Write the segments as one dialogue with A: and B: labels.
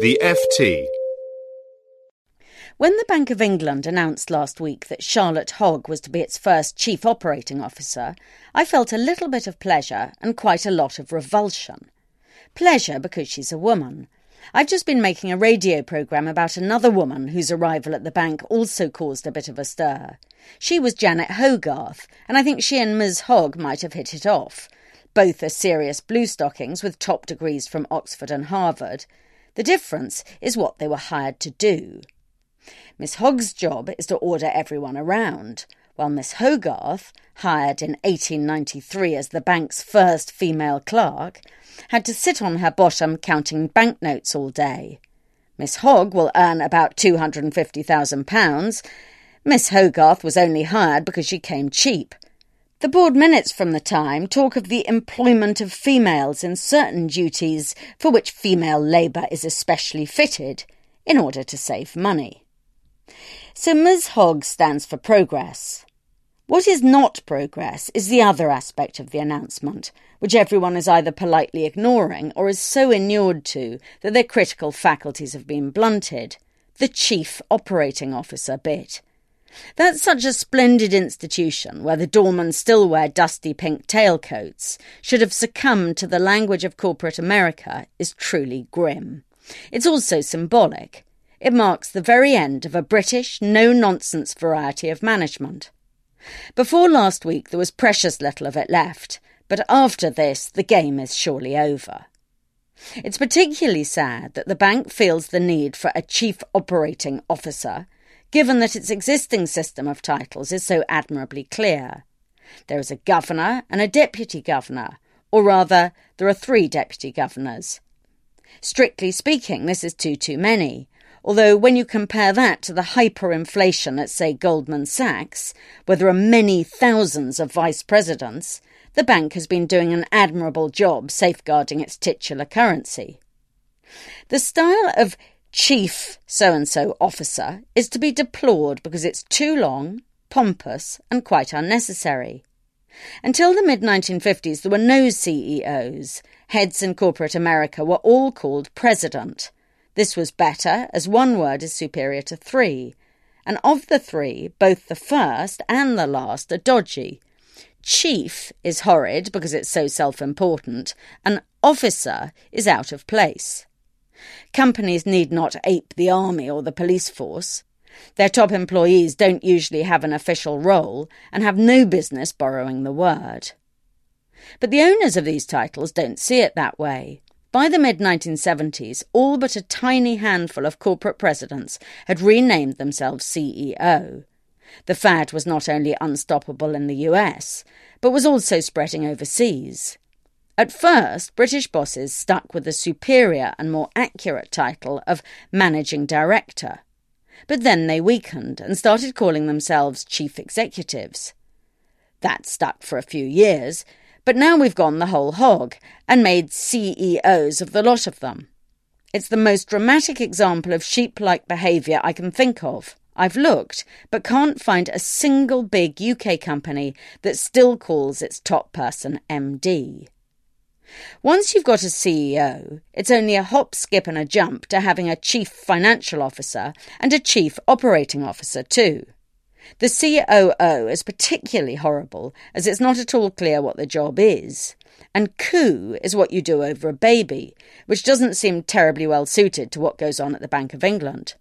A: The FT.
B: When the Bank of England announced last week that Charlotte Hogg was to be its first chief operating officer, I felt a little bit of pleasure and quite a lot of revulsion. Pleasure because she's a woman. I've just been making a radio programme about another woman whose arrival at the bank also caused a bit of a stir. She was Janet Hogarth, and I think she and Ms. Hogg might have hit it off. Both are serious bluestockings with top degrees from Oxford and Harvard. The difference is what they were hired to do. Miss Hogg's job is to order everyone around, while Miss Hogarth, hired in 1893 as the bank's first female clerk, had to sit on her bottom counting banknotes all day. Miss Hogg will earn about £250,000. Miss Hogarth was only hired because she came cheap. The board minutes from the time talk of the employment of females in certain duties for which female labour is especially fitted, in order to save money. So Ms. Hogg stands for progress. What is not progress is the other aspect of the announcement, which everyone is either politely ignoring or is so inured to that their critical faculties have been blunted the Chief Operating Officer bit. That's such a splendid institution where the doormen still wear dusty pink tailcoats should have succumbed to the language of corporate America is truly grim. It's also symbolic. It marks the very end of a British, no nonsense variety of management. Before last week, there was precious little of it left, but after this, the game is surely over. It's particularly sad that the bank feels the need for a chief operating officer, given that its existing system of titles is so admirably clear. There is a governor and a deputy governor, or rather, there are three deputy governors. Strictly speaking, this is too too many, Although, when you compare that to the hyperinflation at, say, Goldman Sachs, where there are many thousands of vice presidents, the bank has been doing an admirable job safeguarding its titular currency. The style of chief so and so officer is to be deplored because it's too long, pompous, and quite unnecessary. Until the mid 1950s, there were no CEOs. Heads in corporate America were all called president this was better, as one word is superior to three, and of the three, both the first and the last are dodgy. Chief is horrid because it's so self important, and officer is out of place. Companies need not ape the army or the police force. Their top employees don't usually have an official role and have no business borrowing the word. But the owners of these titles don't see it that way. By the mid 1970s, all but a tiny handful of corporate presidents had renamed themselves CEO. The fad was not only unstoppable in the US, but was also spreading overseas. At first, British bosses stuck with the superior and more accurate title of Managing Director. But then they weakened and started calling themselves Chief Executives. That stuck for a few years, but now we've gone the whole hog and made CEOs of the lot of them. It's the most dramatic example of sheep like behaviour I can think of. I've looked, but can't find a single big UK company that still calls its top person MD. Once you've got a CEO, it's only a hop, skip, and a jump to having a chief financial officer and a chief operating officer, too. The COO is particularly horrible as it's not at all clear what the job is. And coo is what you do over a baby, which doesn't seem terribly well suited to what goes on at the Bank of England.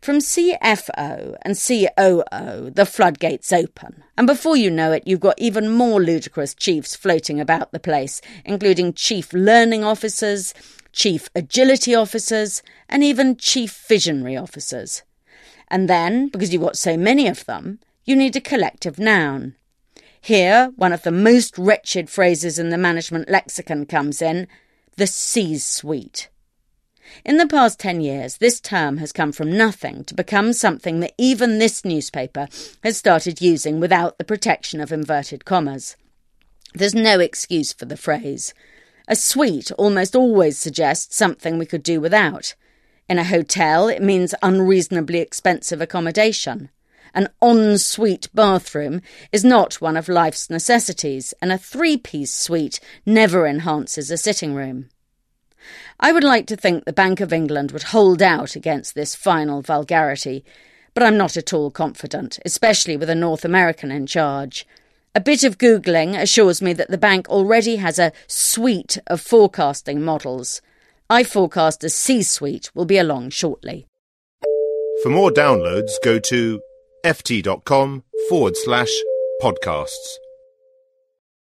B: From CFO and COO, the floodgates open, and before you know it, you've got even more ludicrous chiefs floating about the place, including chief learning officers, chief agility officers, and even chief visionary officers. And then, because you've got so many of them, you need a collective noun. Here, one of the most wretched phrases in the management lexicon comes in the C suite. In the past 10 years, this term has come from nothing to become something that even this newspaper has started using without the protection of inverted commas. There's no excuse for the phrase. A suite almost always suggests something we could do without. In a hotel, it means unreasonably expensive accommodation. An ensuite bathroom is not one of life's necessities, and a three piece suite never enhances a sitting room. I would like to think the Bank of England would hold out against this final vulgarity, but I'm not at all confident, especially with a North American in charge. A bit of Googling assures me that the bank already has a suite of forecasting models. I forecast a C suite will be along shortly.
A: For more downloads, go to ft.com forward slash podcasts.